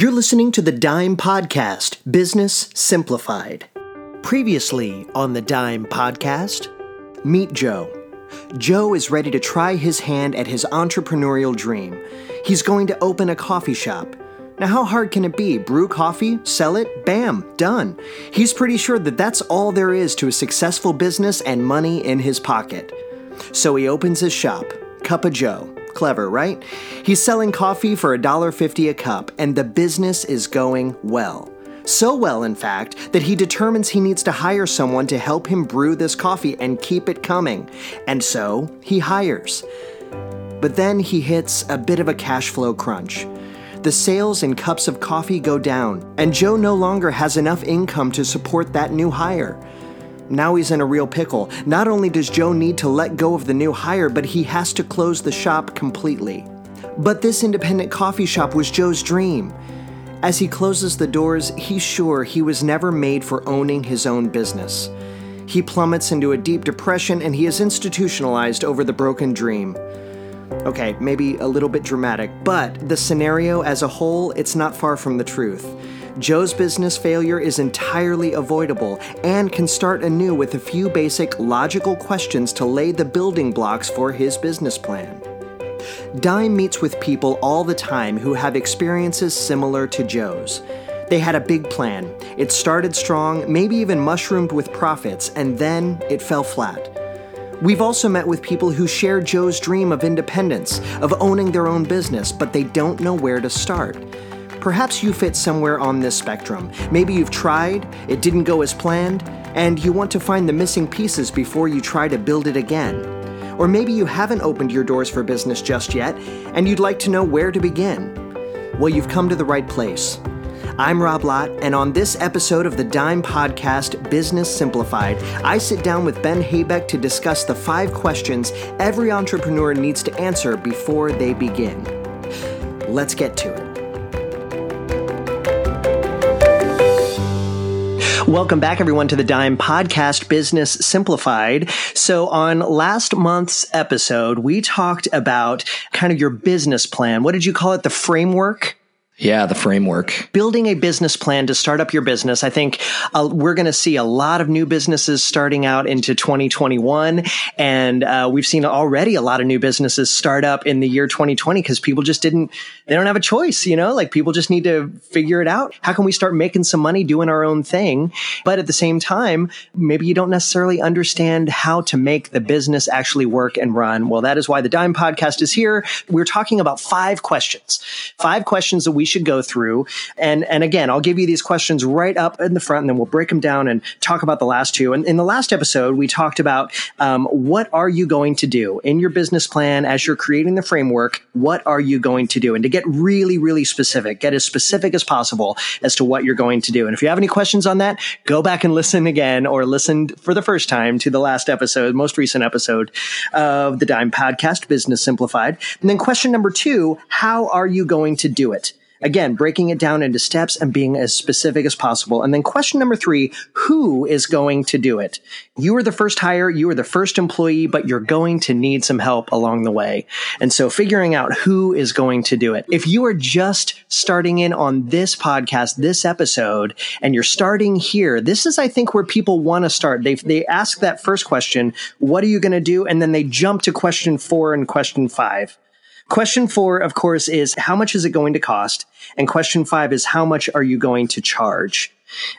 You're listening to the Dime Podcast Business Simplified. Previously on the Dime Podcast, meet Joe. Joe is ready to try his hand at his entrepreneurial dream. He's going to open a coffee shop. Now, how hard can it be? Brew coffee, sell it, bam, done. He's pretty sure that that's all there is to a successful business and money in his pocket. So he opens his shop, Cup of Joe. Clever, right? He's selling coffee for $1.50 a cup, and the business is going well. So well, in fact, that he determines he needs to hire someone to help him brew this coffee and keep it coming. And so he hires. But then he hits a bit of a cash flow crunch. The sales in cups of coffee go down, and Joe no longer has enough income to support that new hire. Now he's in a real pickle. Not only does Joe need to let go of the new hire, but he has to close the shop completely. But this independent coffee shop was Joe's dream. As he closes the doors, he's sure he was never made for owning his own business. He plummets into a deep depression and he is institutionalized over the broken dream. Okay, maybe a little bit dramatic, but the scenario as a whole, it's not far from the truth. Joe's business failure is entirely avoidable and can start anew with a few basic logical questions to lay the building blocks for his business plan. Dime meets with people all the time who have experiences similar to Joe's. They had a big plan. It started strong, maybe even mushroomed with profits, and then it fell flat. We've also met with people who share Joe's dream of independence, of owning their own business, but they don't know where to start. Perhaps you fit somewhere on this spectrum. Maybe you've tried, it didn't go as planned, and you want to find the missing pieces before you try to build it again. Or maybe you haven't opened your doors for business just yet, and you'd like to know where to begin. Well, you've come to the right place. I'm Rob Lott, and on this episode of the Dime Podcast Business Simplified, I sit down with Ben Haybeck to discuss the five questions every entrepreneur needs to answer before they begin. Let's get to it. Welcome back, everyone, to the Dime Podcast Business Simplified. So, on last month's episode, we talked about kind of your business plan. What did you call it? The framework? Yeah, the framework. Building a business plan to start up your business. I think uh, we're going to see a lot of new businesses starting out into 2021. And uh, we've seen already a lot of new businesses start up in the year 2020 because people just didn't, they don't have a choice, you know, like people just need to figure it out. How can we start making some money doing our own thing? But at the same time, maybe you don't necessarily understand how to make the business actually work and run. Well, that is why the Dime podcast is here. We're talking about five questions, five questions that we should go through. And, and again, I'll give you these questions right up in the front and then we'll break them down and talk about the last two. And in the last episode, we talked about um, what are you going to do in your business plan as you're creating the framework? What are you going to do? And to get really, really specific, get as specific as possible as to what you're going to do. And if you have any questions on that, go back and listen again or listen for the first time to the last episode, most recent episode of the Dime Podcast, Business Simplified. And then question number two, how are you going to do it? Again, breaking it down into steps and being as specific as possible. And then question number three, who is going to do it? You are the first hire, you are the first employee, but you're going to need some help along the way. And so figuring out who is going to do it. If you are just starting in on this podcast, this episode, and you're starting here, this is, I think, where people want to start. They, they ask that first question, what are you going to do? And then they jump to question four and question five. Question four, of course, is how much is it going to cost? And question five is how much are you going to charge?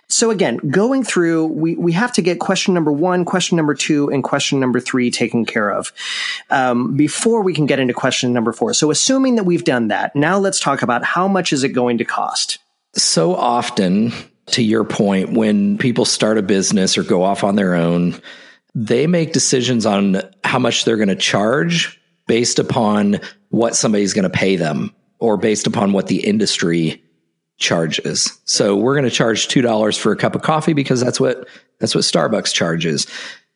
So again, going through, we, we have to get question number one, question number two, and question number three taken care of um, before we can get into question number four. So assuming that we've done that, now let's talk about how much is it going to cost? So often, to your point, when people start a business or go off on their own, they make decisions on how much they're going to charge based upon what somebody's going to pay them or based upon what the industry charges. So we're going to charge $2 for a cup of coffee because that's what that's what Starbucks charges.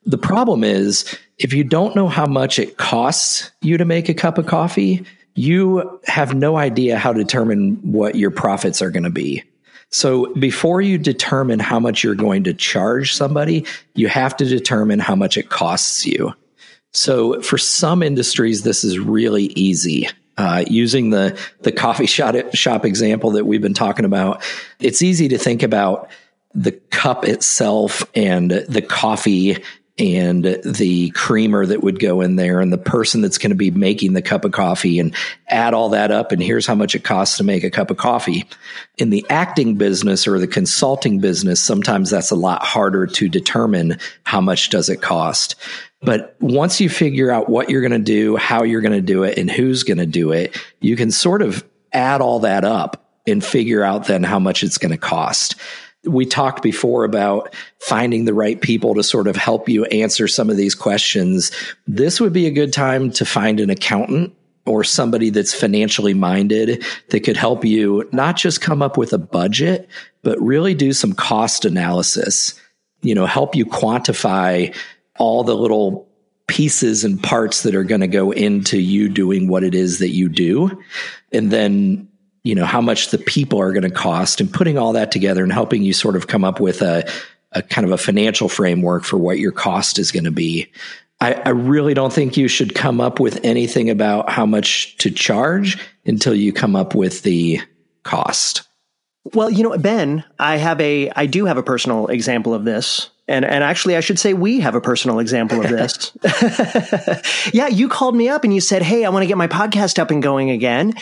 The problem is if you don't know how much it costs you to make a cup of coffee, you have no idea how to determine what your profits are going to be. So before you determine how much you're going to charge somebody, you have to determine how much it costs you. So for some industries, this is really easy. Uh, using the the coffee shop shop example that we've been talking about, it's easy to think about the cup itself and the coffee and the creamer that would go in there and the person that's going to be making the cup of coffee and add all that up and here's how much it costs to make a cup of coffee. In the acting business or the consulting business, sometimes that's a lot harder to determine how much does it cost. But once you figure out what you're going to do, how you're going to do it and who's going to do it, you can sort of add all that up and figure out then how much it's going to cost we talked before about finding the right people to sort of help you answer some of these questions. This would be a good time to find an accountant or somebody that's financially minded that could help you not just come up with a budget, but really do some cost analysis, you know, help you quantify all the little pieces and parts that are going to go into you doing what it is that you do. And then you know, how much the people are going to cost and putting all that together and helping you sort of come up with a, a kind of a financial framework for what your cost is going to be. I, I really don't think you should come up with anything about how much to charge until you come up with the cost. Well, you know, Ben, I have a, I do have a personal example of this and and actually I should say we have a personal example of this. yeah, you called me up and you said, "Hey, I want to get my podcast up and going again."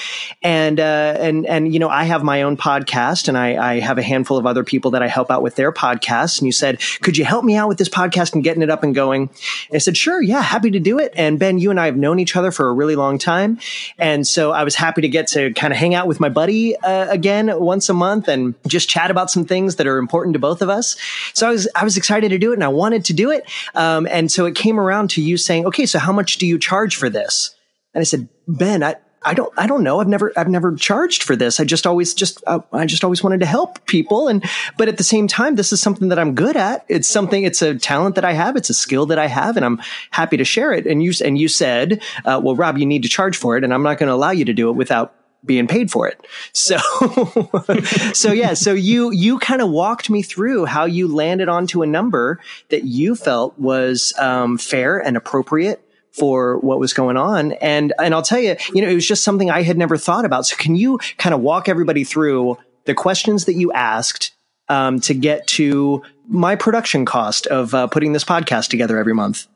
And uh, and and you know, I have my own podcast and I, I have a handful of other people that I help out with their podcasts. And you said, "Could you help me out with this podcast and getting it up and going?" And I said, "Sure, yeah, happy to do it." And Ben, you and I have known each other for a really long time, and so I was happy to get to kind of hang out with my buddy uh, again once a month and just chat about some things that are important to both of us. So I was I was excited excited to do it and I wanted to do it. Um, and so it came around to you saying, okay, so how much do you charge for this? And I said, Ben, I, I don't, I don't know. I've never, I've never charged for this. I just always, just, uh, I just always wanted to help people. And, but at the same time, this is something that I'm good at. It's something, it's a talent that I have. It's a skill that I have and I'm happy to share it. And you, and you said, uh, well, Rob, you need to charge for it and I'm not going to allow you to do it without being paid for it. So, so yeah, so you, you kind of walked me through how you landed onto a number that you felt was, um, fair and appropriate for what was going on. And, and I'll tell you, you know, it was just something I had never thought about. So can you kind of walk everybody through the questions that you asked, um, to get to my production cost of, uh, putting this podcast together every month?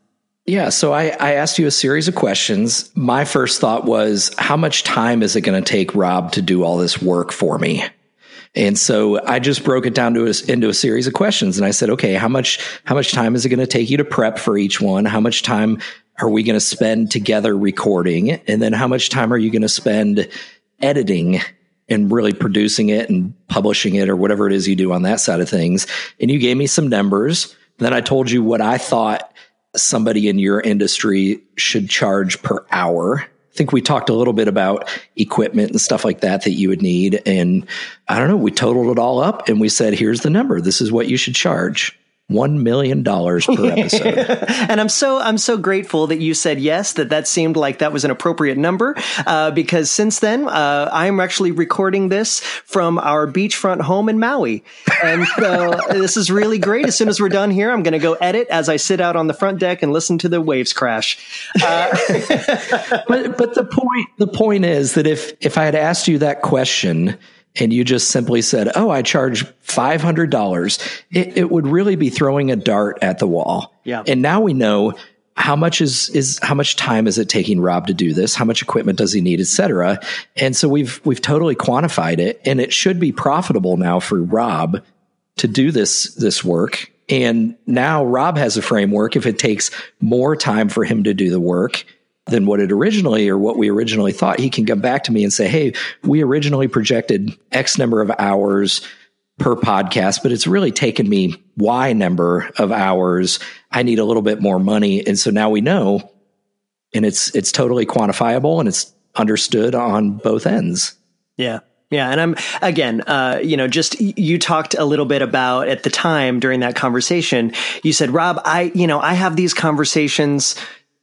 Yeah. So I, I asked you a series of questions. My first thought was, how much time is it going to take Rob to do all this work for me? And so I just broke it down to a, into a series of questions. And I said, okay, how much, how much time is it going to take you to prep for each one? How much time are we going to spend together recording? And then how much time are you going to spend editing and really producing it and publishing it or whatever it is you do on that side of things? And you gave me some numbers. Then I told you what I thought somebody in your industry should charge per hour. I think we talked a little bit about equipment and stuff like that that you would need. And I don't know, we totaled it all up and we said, here's the number. This is what you should charge one million dollars per episode. and I'm so I'm so grateful that you said yes. That that seemed like that was an appropriate number uh, because since then uh, I'm actually recording this from our beachfront home in Maui, and so this is really great. As soon as we're done here, I'm going to go edit as I sit out on the front deck and listen to the waves crash. Uh, but but the point the point is that if if I had asked you that question and you just simply said, Oh, I charge $500, it, it would really be throwing a dart at the wall. Yeah. And now we know how much is, is, how much time is it taking Rob to do this? How much equipment does he need, et cetera? And so we've, we've totally quantified it and it should be profitable now for Rob to do this, this work. And now Rob has a framework. If it takes more time for him to do the work, than what it originally or what we originally thought, he can come back to me and say, Hey, we originally projected X number of hours per podcast, but it's really taken me Y number of hours. I need a little bit more money. And so now we know and it's, it's totally quantifiable and it's understood on both ends. Yeah. Yeah, and I'm again, uh, you know, just you talked a little bit about at the time during that conversation. You said, "Rob, I, you know, I have these conversations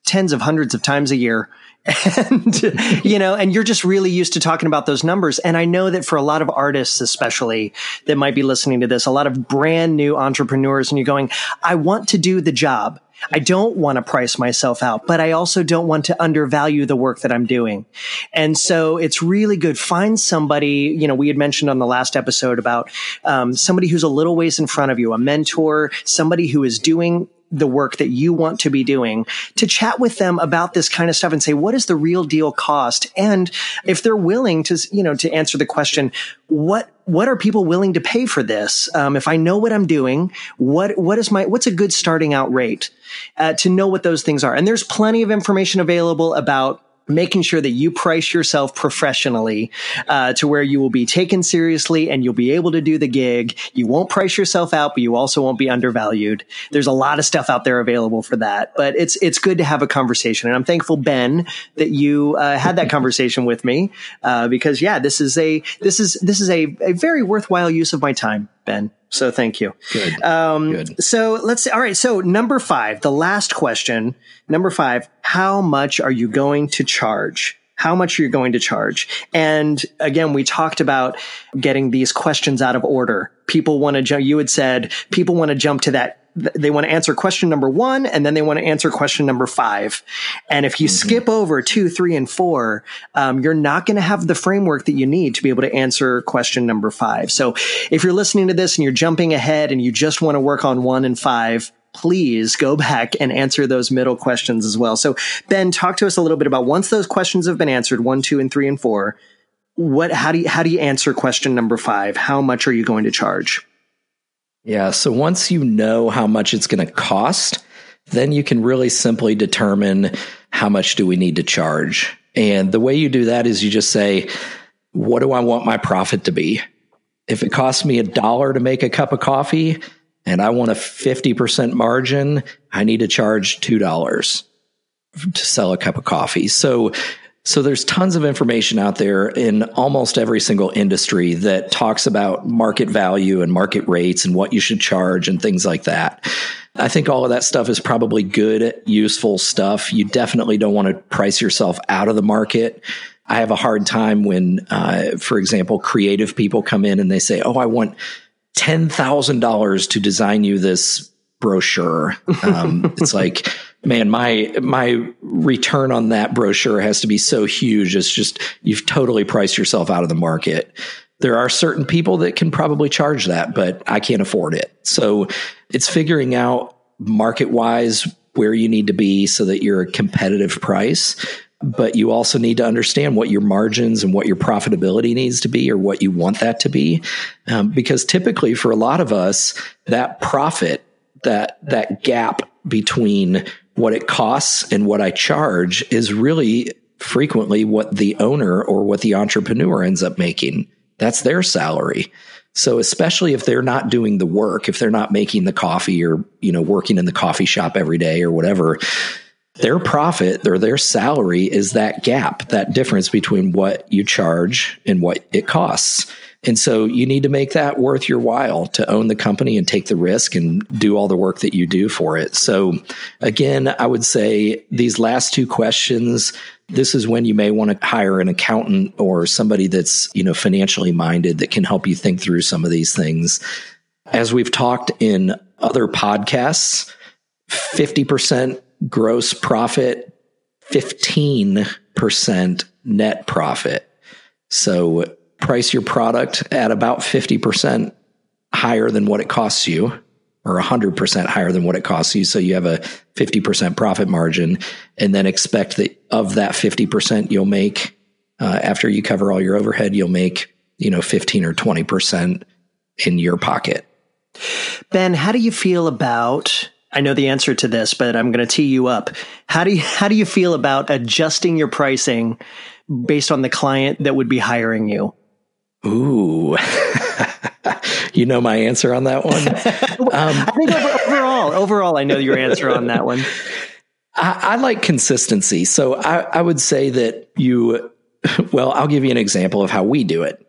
tens of hundreds of times a year. And, you know, and you're just really used to talking about those numbers. And I know that for a lot of artists, especially that might be listening to this, a lot of brand new entrepreneurs, and you're going, I want to do the job. I don't want to price myself out, but I also don't want to undervalue the work that I'm doing. And so it's really good. Find somebody, you know, we had mentioned on the last episode about um, somebody who's a little ways in front of you, a mentor, somebody who is doing the work that you want to be doing to chat with them about this kind of stuff and say what is the real deal cost? And if they're willing to you know to answer the question what what are people willing to pay for this? Um, if i know what i'm doing what what is my what's a good starting out rate uh, to know what those things are? And there's plenty of information available about making sure that you price yourself professionally uh, to where you will be taken seriously and you'll be able to do the gig. You won't price yourself out, but you also won't be undervalued. There's a lot of stuff out there available for that, but it's it's good to have a conversation. And I'm thankful, Ben, that you uh, had that conversation with me uh, because yeah, this is a this is this is a, a very worthwhile use of my time, Ben. So thank you. Good. Um, Good. So let's see. All right. So number five, the last question. Number five, how much are you going to charge? How much are you going to charge? And again, we talked about getting these questions out of order. People want to jump. You had said people want to jump to that they want to answer question number one and then they want to answer question number five. And if you mm-hmm. skip over two, three, and four, um, you're not going to have the framework that you need to be able to answer question number five. So if you're listening to this and you're jumping ahead and you just want to work on one and five, please go back and answer those middle questions as well. So Ben, talk to us a little bit about once those questions have been answered, one, two, and three, and four, what, how do you, how do you answer question number five? How much are you going to charge? Yeah. So once you know how much it's going to cost, then you can really simply determine how much do we need to charge. And the way you do that is you just say, what do I want my profit to be? If it costs me a dollar to make a cup of coffee and I want a 50% margin, I need to charge $2 to sell a cup of coffee. So so there's tons of information out there in almost every single industry that talks about market value and market rates and what you should charge and things like that. I think all of that stuff is probably good, useful stuff. You definitely don't want to price yourself out of the market. I have a hard time when, uh, for example, creative people come in and they say, Oh, I want $10,000 to design you this brochure. Um, it's like, man, my my return on that brochure has to be so huge. It's just you've totally priced yourself out of the market. There are certain people that can probably charge that, but I can't afford it. So it's figuring out market wise where you need to be so that you're a competitive price. But you also need to understand what your margins and what your profitability needs to be or what you want that to be. Um, because typically for a lot of us, that profit, that, that gap between what it costs and what I charge is really frequently what the owner or what the entrepreneur ends up making. That's their salary. So especially if they're not doing the work, if they're not making the coffee or, you know, working in the coffee shop every day or whatever, their profit or their salary is that gap, that difference between what you charge and what it costs. And so you need to make that worth your while to own the company and take the risk and do all the work that you do for it. So again, I would say these last two questions, this is when you may want to hire an accountant or somebody that's, you know, financially minded that can help you think through some of these things. As we've talked in other podcasts, 50% gross profit, 15% net profit. So price your product at about 50% higher than what it costs you or 100% higher than what it costs you. So you have a 50% profit margin and then expect that of that 50% you'll make, uh, after you cover all your overhead, you'll make, you know, 15 or 20% in your pocket. Ben, how do you feel about I know the answer to this, but I'm going to tee you up. How do you, how do you feel about adjusting your pricing based on the client that would be hiring you? Ooh. you know my answer on that one. Um, I think overall, overall, I know your answer on that one. I, I like consistency. So I, I would say that you, well, I'll give you an example of how we do it.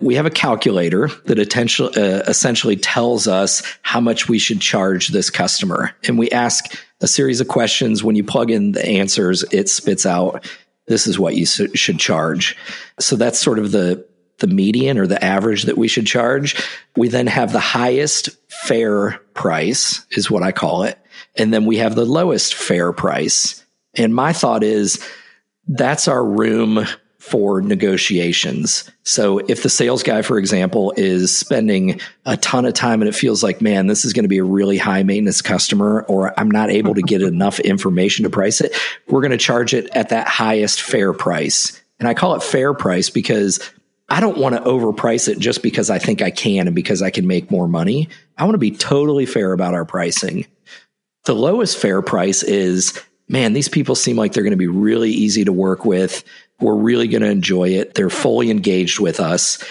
We have a calculator that uh, essentially tells us how much we should charge this customer. And we ask a series of questions. When you plug in the answers, it spits out this is what you should charge. So that's sort of the the median or the average that we should charge. We then have the highest fair price is what I call it. And then we have the lowest fair price. And my thought is that's our room for negotiations. So if the sales guy, for example, is spending a ton of time and it feels like, man, this is going to be a really high maintenance customer, or I'm not able to get enough information to price it, we're going to charge it at that highest fair price. And I call it fair price because I don't want to overprice it just because I think I can and because I can make more money. I want to be totally fair about our pricing. The lowest fair price is, man, these people seem like they're going to be really easy to work with. We're really going to enjoy it. They're fully engaged with us.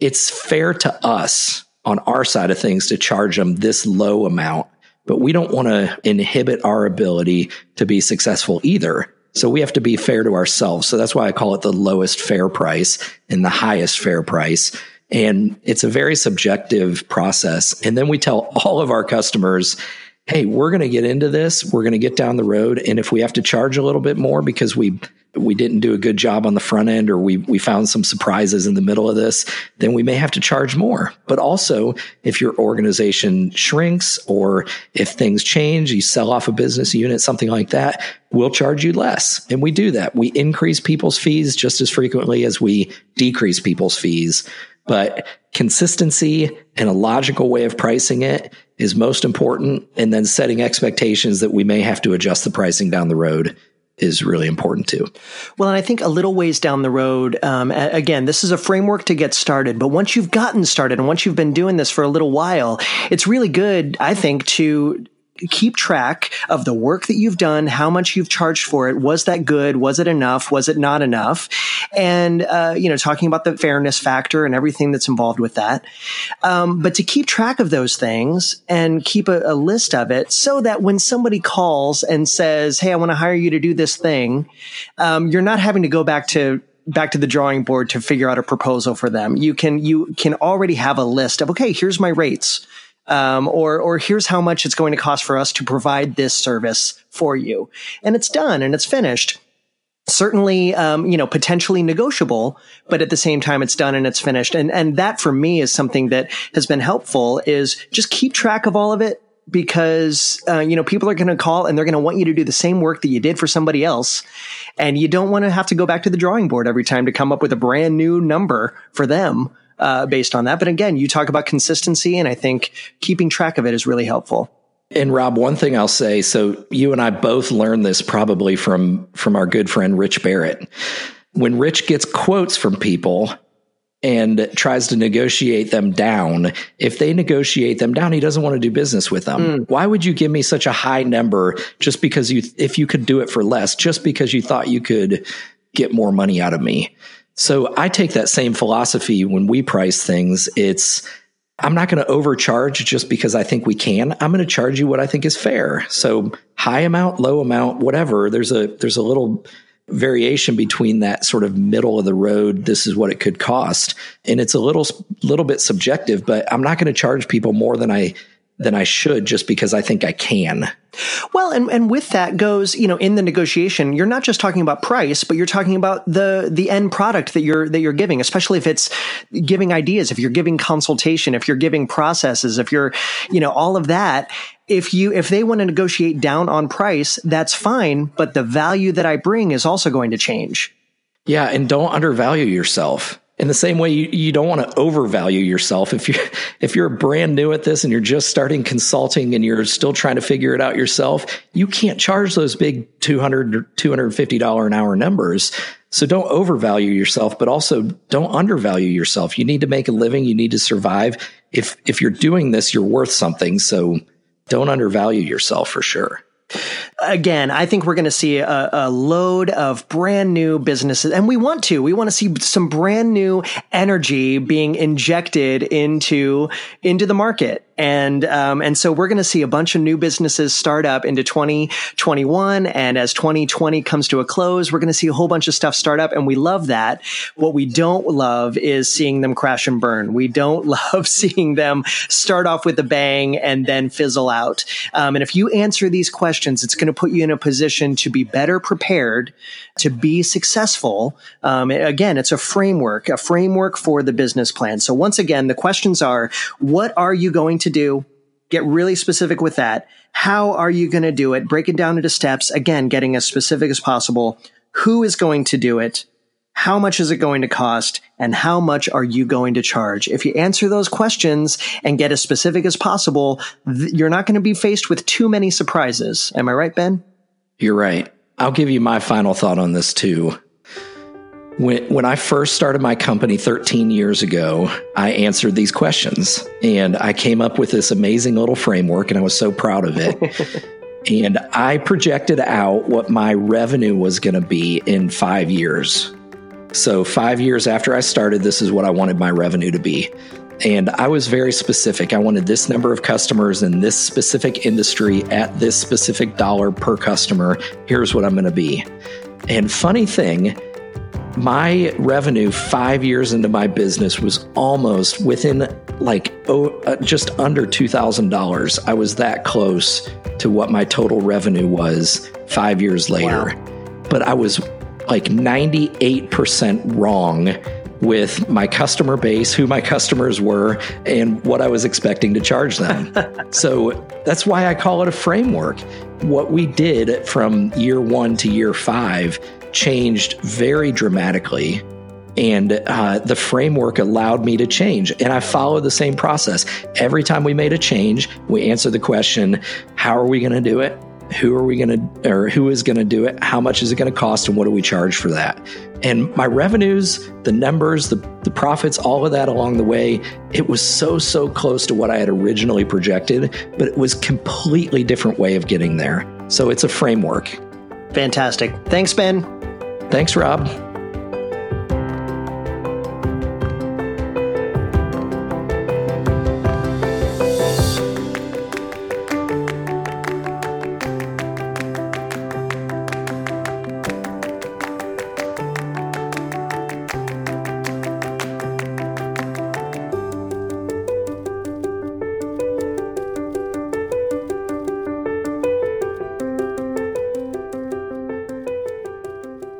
It's fair to us on our side of things to charge them this low amount, but we don't want to inhibit our ability to be successful either. So we have to be fair to ourselves. So that's why I call it the lowest fair price and the highest fair price. And it's a very subjective process. And then we tell all of our customers, Hey, we're going to get into this. We're going to get down the road. And if we have to charge a little bit more because we we didn't do a good job on the front end or we, we found some surprises in the middle of this, then we may have to charge more. But also, if your organization shrinks or if things change, you sell off a business unit, something like that, we'll charge you less. And we do that. We increase people's fees just as frequently as we decrease people's fees. But consistency and a logical way of pricing it is most important. And then setting expectations that we may have to adjust the pricing down the road is really important too. Well, and I think a little ways down the road, um, again, this is a framework to get started, but once you've gotten started and once you've been doing this for a little while, it's really good, I think, to keep track of the work that you've done, how much you've charged for it. Was that good? Was it enough? Was it not enough? And, uh, you know, talking about the fairness factor and everything that's involved with that. Um, but to keep track of those things and keep a, a list of it so that when somebody calls and says, Hey, I want to hire you to do this thing, um, you're not having to go back to back to the drawing board to figure out a proposal for them. You can, you can already have a list of, okay, here's my rates um, or or here's how much it's going to cost for us to provide this service for you, and it's done and it's finished. Certainly, um, you know, potentially negotiable, but at the same time, it's done and it's finished. And and that for me is something that has been helpful. Is just keep track of all of it because uh, you know people are going to call and they're going to want you to do the same work that you did for somebody else and you don't want to have to go back to the drawing board every time to come up with a brand new number for them uh, based on that. But again, you talk about consistency, and I think keeping track of it is really helpful. And Rob, one thing I'll say, so you and I both learned this probably from from our good friend Rich Barrett. When Rich gets quotes from people and tries to negotiate them down, if they negotiate them down, he doesn't want to do business with them. Mm. Why would you give me such a high number just because you if you could do it for less, just because you thought you could get more money out of me? So I take that same philosophy when we price things. It's, I'm not going to overcharge just because I think we can. I'm going to charge you what I think is fair. So high amount, low amount, whatever. There's a, there's a little variation between that sort of middle of the road. This is what it could cost. And it's a little, little bit subjective, but I'm not going to charge people more than I, than I should just because I think I can. Well, and, and with that goes, you know, in the negotiation, you're not just talking about price, but you're talking about the the end product that you're that you're giving, especially if it's giving ideas, if you're giving consultation, if you're giving processes, if you're, you know, all of that. If you if they want to negotiate down on price, that's fine, but the value that I bring is also going to change. Yeah, and don't undervalue yourself in the same way you, you don't want to overvalue yourself. If you if you're brand new at this and you're just starting consulting and you're still trying to figure it out yourself you can't charge those big 200 or 250 dollar an hour numbers. So don't overvalue yourself but also don't undervalue yourself. You need to make a living. You need to survive. If if you're doing this you're worth something. So don't undervalue yourself for sure again, I think we're going to see a, a, load of brand new businesses, and we want to. We want to see some brand new energy being injected into into the market and um, and so we're going to see a bunch of new businesses start up into 2021 and as 2020 comes to a close we're going to see a whole bunch of stuff start up. And we love that. What we don't love is seeing them crash and burn. We don't love seeing them start off with a bang and then fizzle out. Um, and if you answer these questions it's going to put you in a position to be better prepared to be successful. Um, again it's a framework a framework for the business plan. So once again the questions are what are you going to to do? get really specific with that. How are you going to do it? Break it down into steps. Again, getting as specific as possible. Who is going to do it? How much is it going to cost? And how much are you going to charge? If you answer those questions and get as specific as possible, th- you're not going to be faced with too many surprises. Am I right, Ben? You're right. I'll give you my final thought on this too. When, when I first started my company 13 years ago, I answered these questions and I came up with this amazing little framework and I was so proud of it. and I projected out what my revenue was going to be in five years. So, five years after I started, this is what I wanted my revenue to be. And I was very specific. I wanted this number of customers in this specific industry at this specific dollar per customer. Here's what I'm going to be. And funny thing, my revenue five years into my business was almost within like oh, uh, just under $2,000. I was that close to what my total revenue was five years later. Wow. But I was like 98% wrong with my customer base, who my customers were, and what I was expecting to charge them. so that's why I call it a framework. What we did from year one to year five changed very dramatically. And uh, the framework allowed me to change. And I followed the same process. Every time we made a change, we answered the question how are we going to do it? Who are we going to, or who is going to do it? How much is it going to cost? And what do we charge for that? And my revenues, the numbers, the, the profits, all of that along the way, it was so, so close to what I had originally projected, but it was completely different way of getting there. So it's a framework. Fantastic. Thanks, Ben. Thanks, Rob.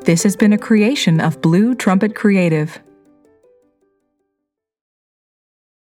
This has been a creation of Blue Trumpet Creative.